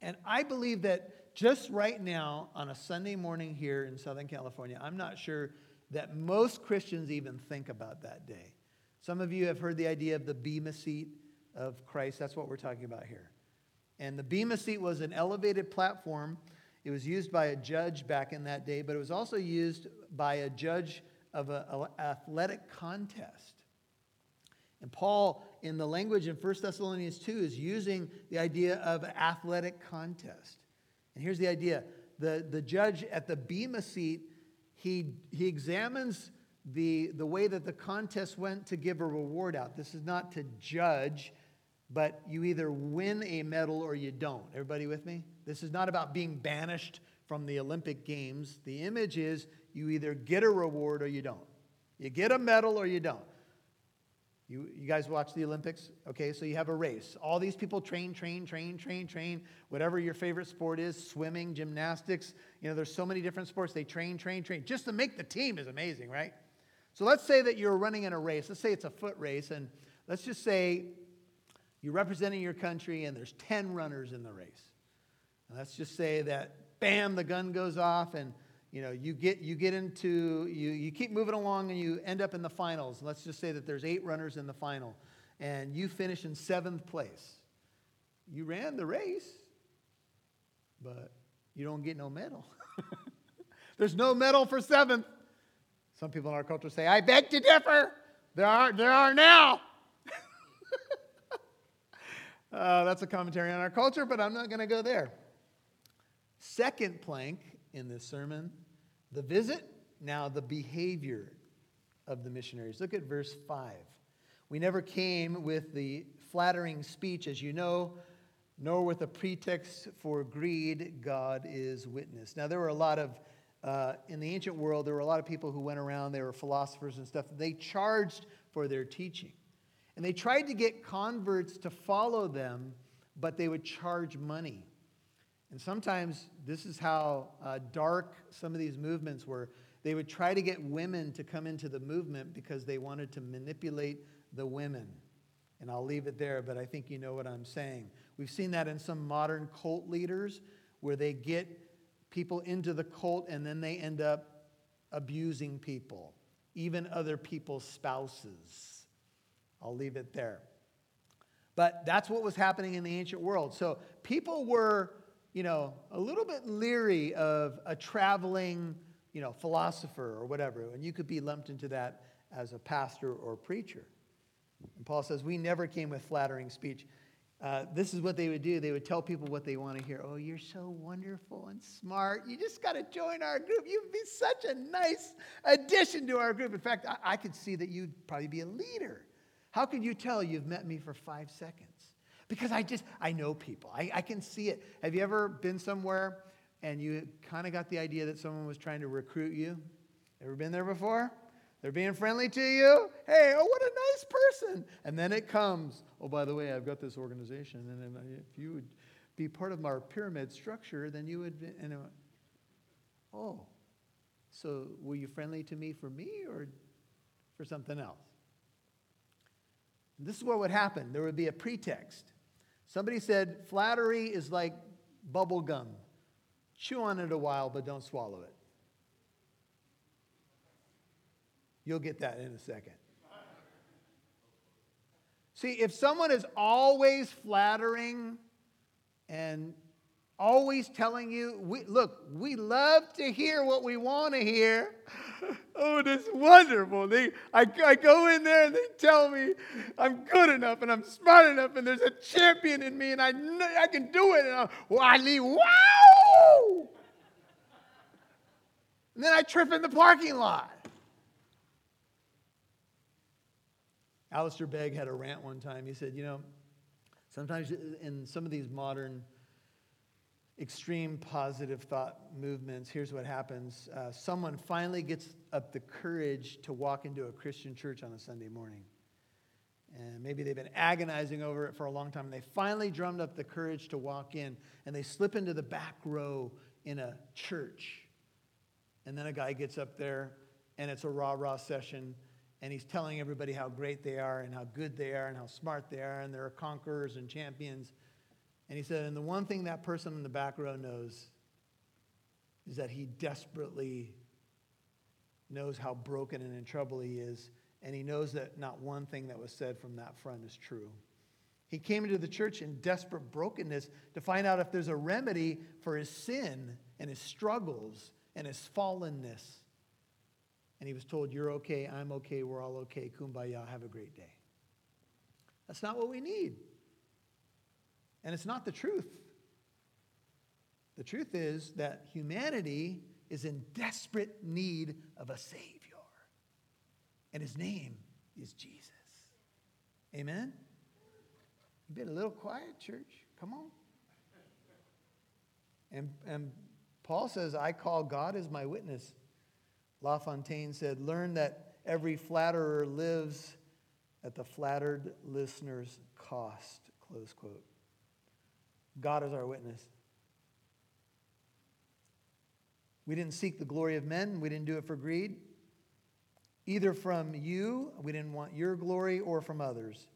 And I believe that just right now, on a Sunday morning here in Southern California, I'm not sure that most Christians even think about that day. Some of you have heard the idea of the Bema seat of Christ. That's what we're talking about here. And the Bema seat was an elevated platform. It was used by a judge back in that day, but it was also used by a judge of an athletic contest. And Paul, in the language in 1 Thessalonians 2, is using the idea of athletic contest. And here's the idea the, the judge at the Bema seat, he, he examines the, the way that the contest went to give a reward out. This is not to judge but you either win a medal or you don't. Everybody with me? This is not about being banished from the Olympic Games. The image is you either get a reward or you don't. You get a medal or you don't. You, you guys watch the Olympics? Okay, so you have a race. All these people train, train, train, train, train, whatever your favorite sport is swimming, gymnastics. You know, there's so many different sports. They train, train, train. Just to make the team is amazing, right? So let's say that you're running in a race. Let's say it's a foot race, and let's just say you're representing your country, and there's 10 runners in the race. And let's just say that, bam, the gun goes off, and you know, you get, you get into, you, you keep moving along and you end up in the finals. Let's just say that there's eight runners in the final, and you finish in seventh place. You ran the race, but you don't get no medal. there's no medal for seventh. Some people in our culture say, I beg to differ. There are, there are now. Uh, that's a commentary on our culture, but I'm not going to go there. Second plank in this sermon the visit, now the behavior of the missionaries. Look at verse 5. We never came with the flattering speech, as you know, nor with a pretext for greed, God is witness. Now, there were a lot of, uh, in the ancient world, there were a lot of people who went around, they were philosophers and stuff. They charged for their teaching. And they tried to get converts to follow them, but they would charge money. And sometimes this is how uh, dark some of these movements were. They would try to get women to come into the movement because they wanted to manipulate the women. And I'll leave it there, but I think you know what I'm saying. We've seen that in some modern cult leaders where they get people into the cult and then they end up abusing people, even other people's spouses. I'll leave it there. But that's what was happening in the ancient world. So people were, you know, a little bit leery of a traveling, you know, philosopher or whatever. And you could be lumped into that as a pastor or preacher. And Paul says, We never came with flattering speech. Uh, this is what they would do. They would tell people what they want to hear. Oh, you're so wonderful and smart. You just got to join our group. You'd be such a nice addition to our group. In fact, I, I could see that you'd probably be a leader. How can you tell you've met me for five seconds? Because I just, I know people. I, I can see it. Have you ever been somewhere and you kind of got the idea that someone was trying to recruit you? Ever been there before? They're being friendly to you. Hey, oh, what a nice person. And then it comes, oh, by the way, I've got this organization. And if you would be part of our pyramid structure, then you would, and oh, so were you friendly to me for me or for something else? This is what would happen there would be a pretext. Somebody said, flattery is like bubble gum. Chew on it a while, but don't swallow it. You'll get that in a second. See, if someone is always flattering and always telling you, we, look, we love to hear what we want to hear. oh, that's wonderful. They, I, I go in there and they tell me I'm good enough and I'm smart enough and there's a champion in me and I, I can do it. And I leave, wow! And then I trip in the parking lot. Alistair Begg had a rant one time. He said, You know, sometimes in some of these modern extreme positive thought movements, here's what happens uh, someone finally gets up the courage to walk into a Christian church on a Sunday morning. And maybe they've been agonizing over it for a long time. And they finally drummed up the courage to walk in. And they slip into the back row in a church. And then a guy gets up there, and it's a rah rah session and he's telling everybody how great they are and how good they are and how smart they are and they're conquerors and champions. And he said, and the one thing that person in the back row knows is that he desperately knows how broken and in trouble he is, and he knows that not one thing that was said from that front is true. He came into the church in desperate brokenness to find out if there's a remedy for his sin and his struggles and his fallenness and he was told, You're okay, I'm okay, we're all okay, kumbaya, have a great day. That's not what we need. And it's not the truth. The truth is that humanity is in desperate need of a Savior. And his name is Jesus. Amen? You've been a little quiet, church. Come on. And, and Paul says, I call God as my witness La Fontaine said, Learn that every flatterer lives at the flattered listener's cost. Close quote. God is our witness. We didn't seek the glory of men, we didn't do it for greed. Either from you, we didn't want your glory, or from others.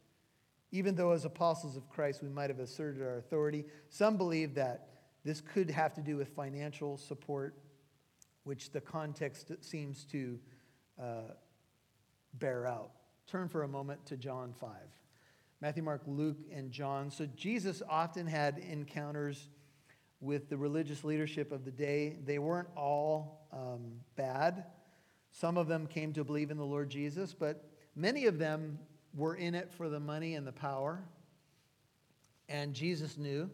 Even though, as apostles of Christ, we might have asserted our authority, some believe that this could have to do with financial support which the context seems to uh, bear out. Turn for a moment to John 5. Matthew, Mark, Luke, and John. So Jesus often had encounters with the religious leadership of the day. They weren't all um, bad. Some of them came to believe in the Lord Jesus, but many of them were in it for the money and the power. And Jesus knew,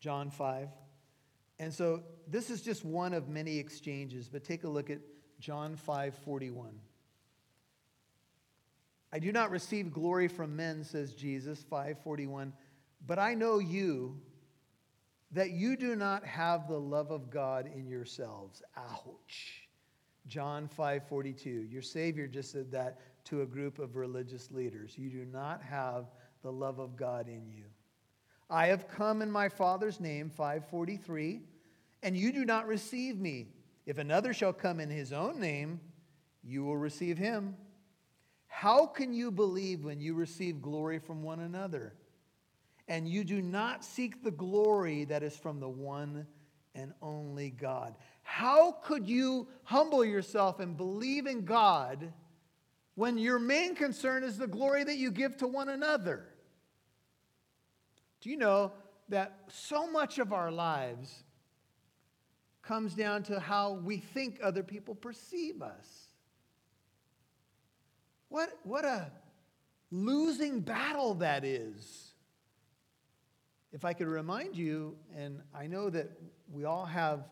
John 5. And so this is just one of many exchanges, but take a look at John 5 41. I do not receive glory from men, says Jesus, 541, but I know you, that you do not have the love of God in yourselves. Ouch. John 5:42. Your Savior just said that to a group of religious leaders. You do not have the love of God in you. I have come in my Father's name, 543, and you do not receive me. If another shall come in his own name, you will receive him. How can you believe when you receive glory from one another? And you do not seek the glory that is from the one and only God. How could you humble yourself and believe in God when your main concern is the glory that you give to one another? Do you know that so much of our lives comes down to how we think other people perceive us? What, what a losing battle that is. If I could remind you, and I know that we all have,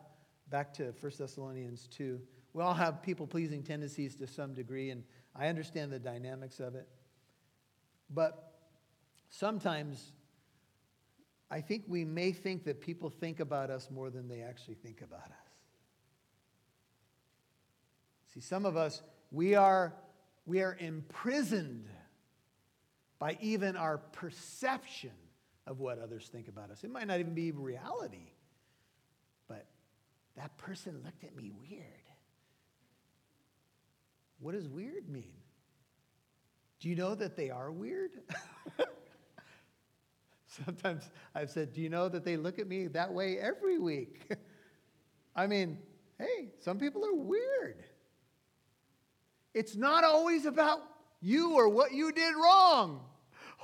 back to 1 Thessalonians 2, we all have people pleasing tendencies to some degree, and I understand the dynamics of it. But sometimes I think we may think that people think about us more than they actually think about us. See, some of us, we are, we are imprisoned by even our perception of what others think about us. It might not even be reality, but that person looked at me weird. What does weird mean? Do you know that they are weird? Sometimes I've said, Do you know that they look at me that way every week? I mean, hey, some people are weird. It's not always about you or what you did wrong.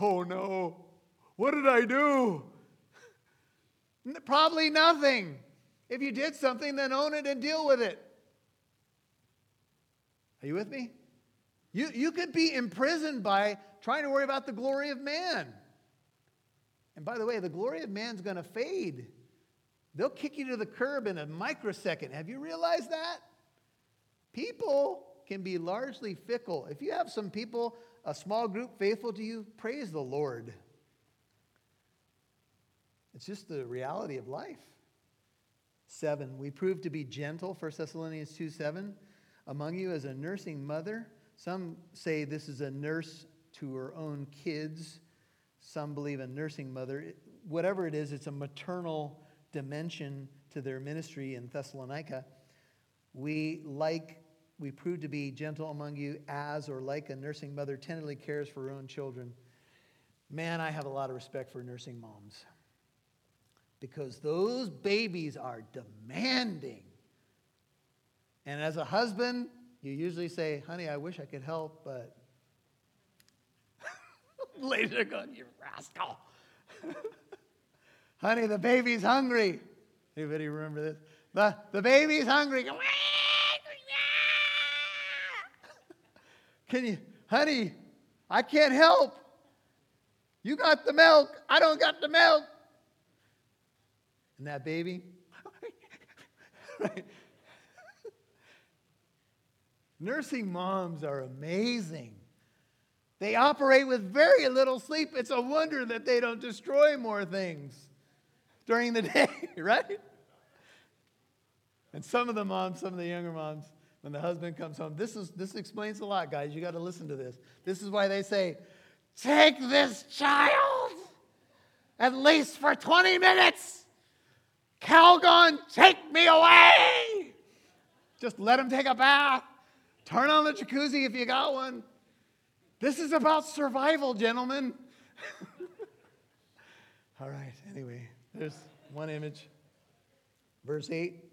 Oh no, what did I do? Probably nothing. If you did something, then own it and deal with it. Are you with me? You, you could be imprisoned by trying to worry about the glory of man. And by the way, the glory of man's going to fade. They'll kick you to the curb in a microsecond. Have you realized that? People can be largely fickle. If you have some people, a small group faithful to you, praise the Lord. It's just the reality of life. Seven, we prove to be gentle, 1 Thessalonians 2 7, among you as a nursing mother. Some say this is a nurse to her own kids. Some believe a nursing mother. Whatever it is, it's a maternal dimension to their ministry in Thessalonica. We like we prove to be gentle among you as or like a nursing mother tenderly cares for her own children. Man, I have a lot of respect for nursing moms because those babies are demanding. And as a husband, you usually say, honey, I wish I could help, but are going, you rascal. honey, the baby's hungry. Anybody remember this? The, the baby's hungry. Can you, honey, I can't help. You got the milk. I don't got the milk. And that baby, right? Nursing moms are amazing. They operate with very little sleep. It's a wonder that they don't destroy more things during the day, right? And some of the moms, some of the younger moms, when the husband comes home, this, is, this explains a lot, guys. You got to listen to this. This is why they say, Take this child at least for 20 minutes. Calgon, take me away. Just let him take a bath. Turn on the jacuzzi if you got one. This is about survival, gentlemen. All right, anyway, there's one image. Verse 8.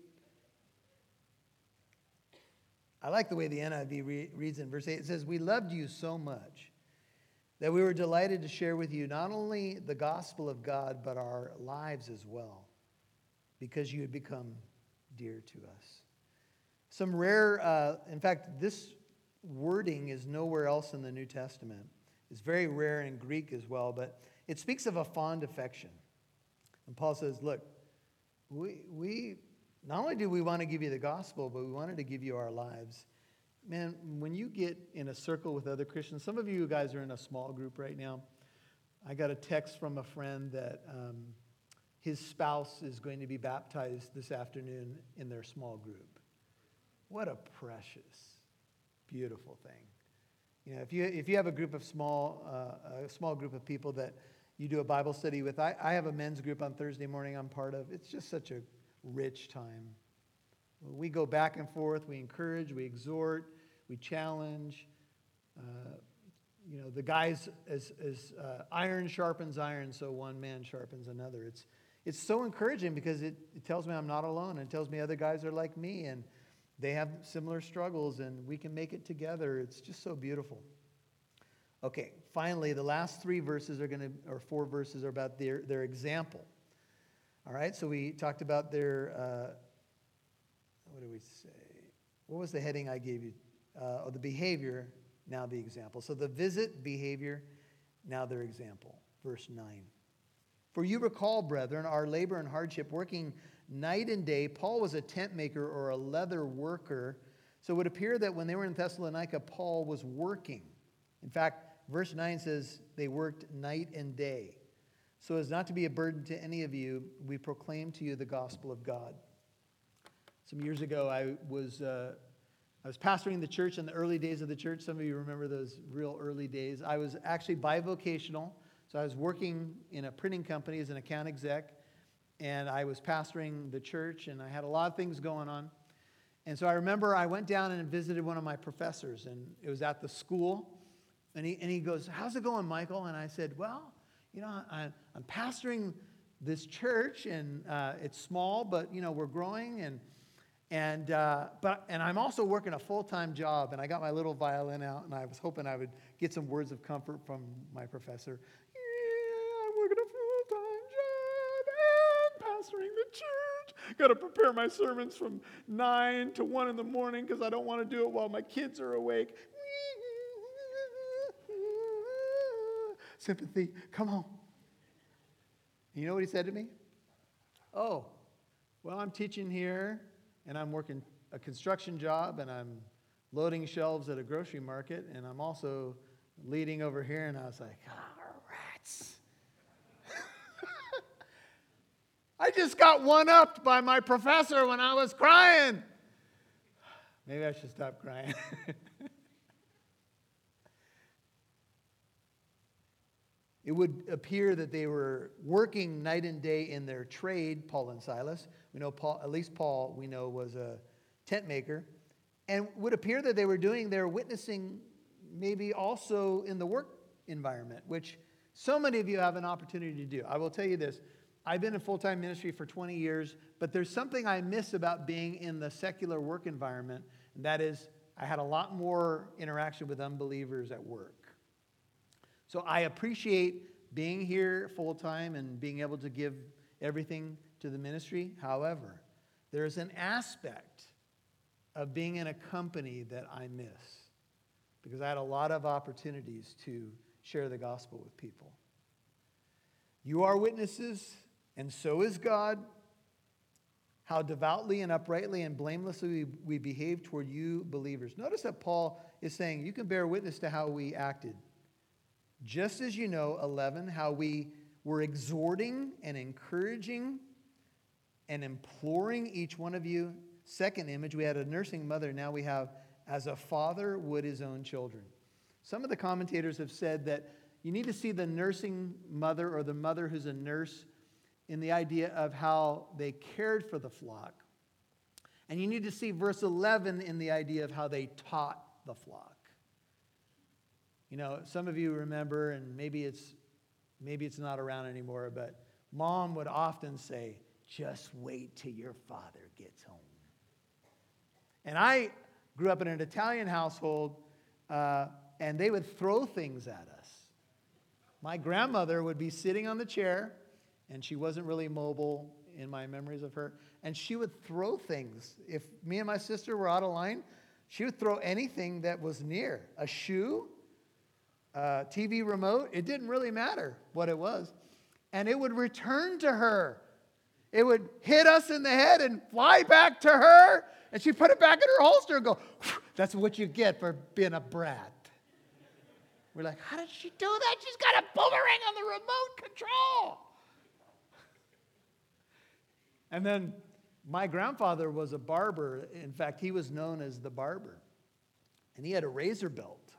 I like the way the NIV re- reads in verse 8. It says, We loved you so much that we were delighted to share with you not only the gospel of God, but our lives as well because you had become dear to us. Some rare, uh, in fact, this wording is nowhere else in the New Testament. It's very rare in Greek as well, but it speaks of a fond affection. And Paul says, Look, we, we not only do we want to give you the gospel, but we wanted to give you our lives. Man, when you get in a circle with other Christians, some of you guys are in a small group right now. I got a text from a friend that um, his spouse is going to be baptized this afternoon in their small group. What a precious, beautiful thing. You know, if you, if you have a group of small, uh, a small group of people that you do a Bible study with, I, I have a men's group on Thursday morning I'm part of. It's just such a rich time. We go back and forth, we encourage, we exhort, we challenge. Uh, you know, the guys, as, as uh, iron sharpens iron, so one man sharpens another. It's, it's so encouraging because it, it tells me I'm not alone and tells me other guys are like me and they have similar struggles and we can make it together. It's just so beautiful. Okay, finally, the last three verses are going to, or four verses are about their, their example. All right, so we talked about their, uh, what do we say? What was the heading I gave you? Uh, oh, the behavior, now the example. So the visit, behavior, now their example. Verse 9. For you recall, brethren, our labor and hardship, working night and day. Paul was a tent maker or a leather worker. So it would appear that when they were in Thessalonica, Paul was working. In fact, verse 9 says they worked night and day. So as not to be a burden to any of you, we proclaim to you the gospel of God. Some years ago, I was, uh, I was pastoring the church in the early days of the church. Some of you remember those real early days. I was actually bivocational. So I was working in a printing company as an account exec, and I was pastoring the church, and I had a lot of things going on. And so I remember I went down and visited one of my professors, and it was at the school. And he, and he goes, How's it going, Michael? And I said, Well, you know, I, am pastoring this church, and uh, it's small, but, you know, we're growing. And, and, uh, but, and I'm also working a full time job, and I got my little violin out, and I was hoping I would get some words of comfort from my professor. Yeah, I'm working a full time job and pastoring the church. Got to prepare my sermons from 9 to 1 in the morning because I don't want to do it while my kids are awake. Sympathy, come on. You know what he said to me? Oh, well, I'm teaching here and I'm working a construction job and I'm loading shelves at a grocery market and I'm also leading over here. And I was like, oh, rats. I just got one upped by my professor when I was crying. Maybe I should stop crying. it would appear that they were working night and day in their trade, Paul and Silas. We know Paul, at least Paul, we know was a tent maker. And would appear that they were doing their witnessing maybe also in the work environment, which so many of you have an opportunity to do. I will tell you this I've been in full time ministry for 20 years, but there's something I miss about being in the secular work environment, and that is I had a lot more interaction with unbelievers at work. So I appreciate being here full time and being able to give everything to the ministry. However, there's an aspect of being in a company that I miss because I had a lot of opportunities to share the gospel with people. You are witnesses, and so is God. How devoutly and uprightly and blamelessly we, we behave toward you believers. Notice that Paul is saying you can bear witness to how we acted. Just as you know, 11, how we were exhorting and encouraging and imploring each one of you. Second image, we had a nursing mother, now we have as a father would his own children. Some of the commentators have said that you need to see the nursing mother or the mother who's a nurse in the idea of how they cared for the flock. And you need to see verse 11 in the idea of how they taught the flock. You know, some of you remember, and maybe it's, maybe it's not around anymore, but mom would often say, just wait till your father gets home. And I grew up in an Italian household, uh, and they would throw things at us. My grandmother would be sitting on the chair, and she wasn't really mobile in my memories of her, and she would throw things. If me and my sister were out of line, she would throw anything that was near a shoe, uh, TV remote, it didn't really matter what it was. And it would return to her. It would hit us in the head and fly back to her. And she'd put it back in her holster and go, That's what you get for being a brat. We're like, How did she do that? She's got a boomerang on the remote control. And then my grandfather was a barber. In fact, he was known as the barber. And he had a razor belt.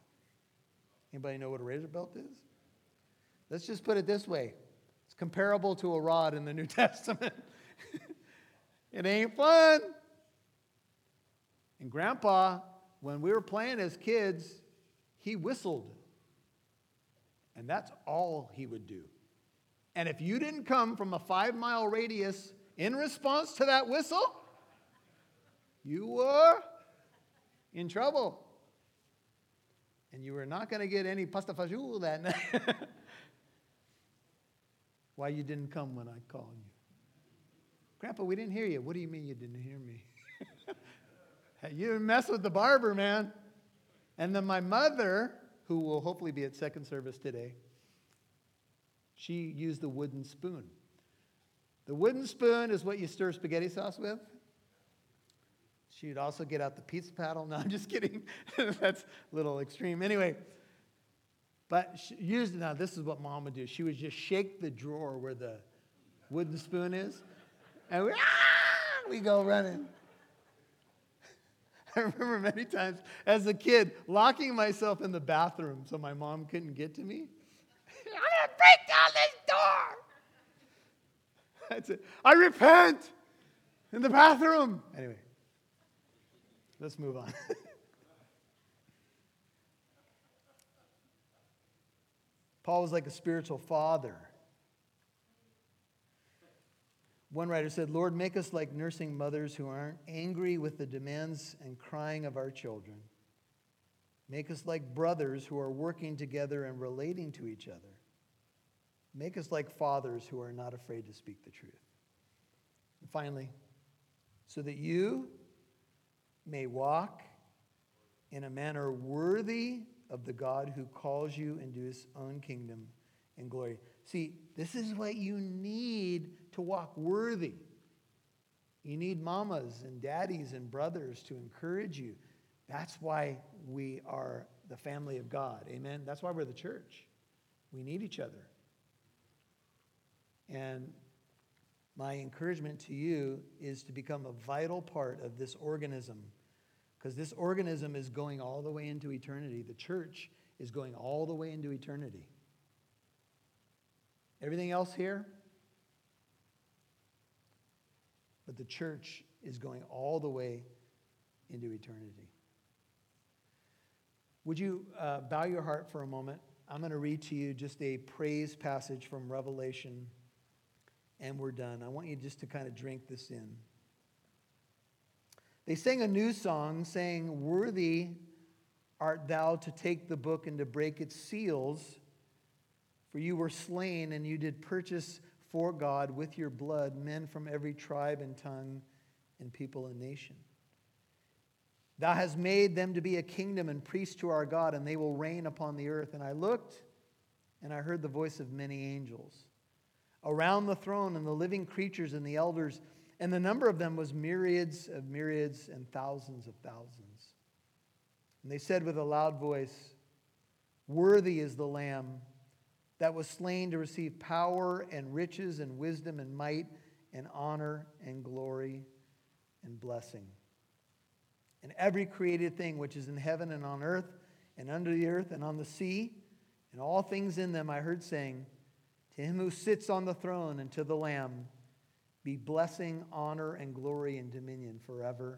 Anybody know what a razor belt is? Let's just put it this way it's comparable to a rod in the New Testament. it ain't fun. And Grandpa, when we were playing as kids, he whistled. And that's all he would do. And if you didn't come from a five mile radius in response to that whistle, you were in trouble and you were not going to get any pasta fagioli that night. Why you didn't come when I called you? Grandpa, we didn't hear you. What do you mean you didn't hear me? you mess with the barber, man. And then my mother, who will hopefully be at second service today, she used the wooden spoon. The wooden spoon is what you stir spaghetti sauce with. She would also get out the pizza paddle. No, I'm just kidding. That's a little extreme. Anyway, but she used, now this is what mom would do. She would just shake the drawer where the wooden spoon is, and we, ah, we go running. I remember many times as a kid locking myself in the bathroom so my mom couldn't get to me. I'm gonna break down this door. That's it. I repent in the bathroom. Anyway. Let's move on. Paul was like a spiritual father. One writer said, Lord, make us like nursing mothers who aren't angry with the demands and crying of our children. Make us like brothers who are working together and relating to each other. Make us like fathers who are not afraid to speak the truth. And finally, so that you may walk in a manner worthy of the God who calls you into his own kingdom and glory. See, this is what you need to walk worthy. You need mamas and daddies and brothers to encourage you. That's why we are the family of God. Amen. That's why we're the church. We need each other. And my encouragement to you is to become a vital part of this organism because this organism is going all the way into eternity. The church is going all the way into eternity. Everything else here? But the church is going all the way into eternity. Would you uh, bow your heart for a moment? I'm going to read to you just a praise passage from Revelation, and we're done. I want you just to kind of drink this in. They sang a new song saying, Worthy art thou to take the book and to break its seals, for you were slain and you did purchase for God with your blood men from every tribe and tongue and people and nation. Thou hast made them to be a kingdom and priests to our God, and they will reign upon the earth. And I looked, and I heard the voice of many angels around the throne, and the living creatures and the elders, and the number of them was myriads of myriads and thousands of thousands. And they said with a loud voice, Worthy is the Lamb that was slain to receive power and riches and wisdom and might and honor and glory and blessing. And every created thing which is in heaven and on earth and under the earth and on the sea and all things in them, I heard saying, To him who sits on the throne and to the Lamb be blessing, honor, and glory and dominion forever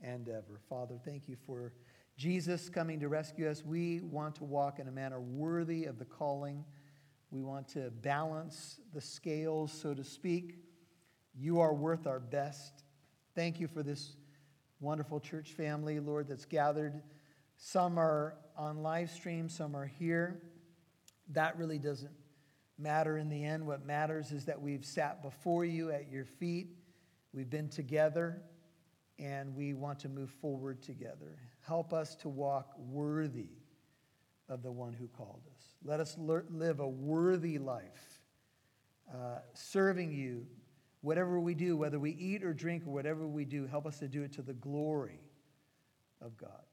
and ever. Father, thank you for Jesus coming to rescue us. We want to walk in a manner worthy of the calling. We want to balance the scales, so to speak. You are worth our best. Thank you for this wonderful church family, Lord, that's gathered. Some are on live stream, some are here. That really doesn't matter in the end. What matters is that we've sat before you at your feet, we've been together, and we want to move forward together. Help us to walk worthy of the one who called us. Let us live a worthy life, uh, serving you Whatever we do, whether we eat or drink or whatever we do, help us to do it to the glory of God.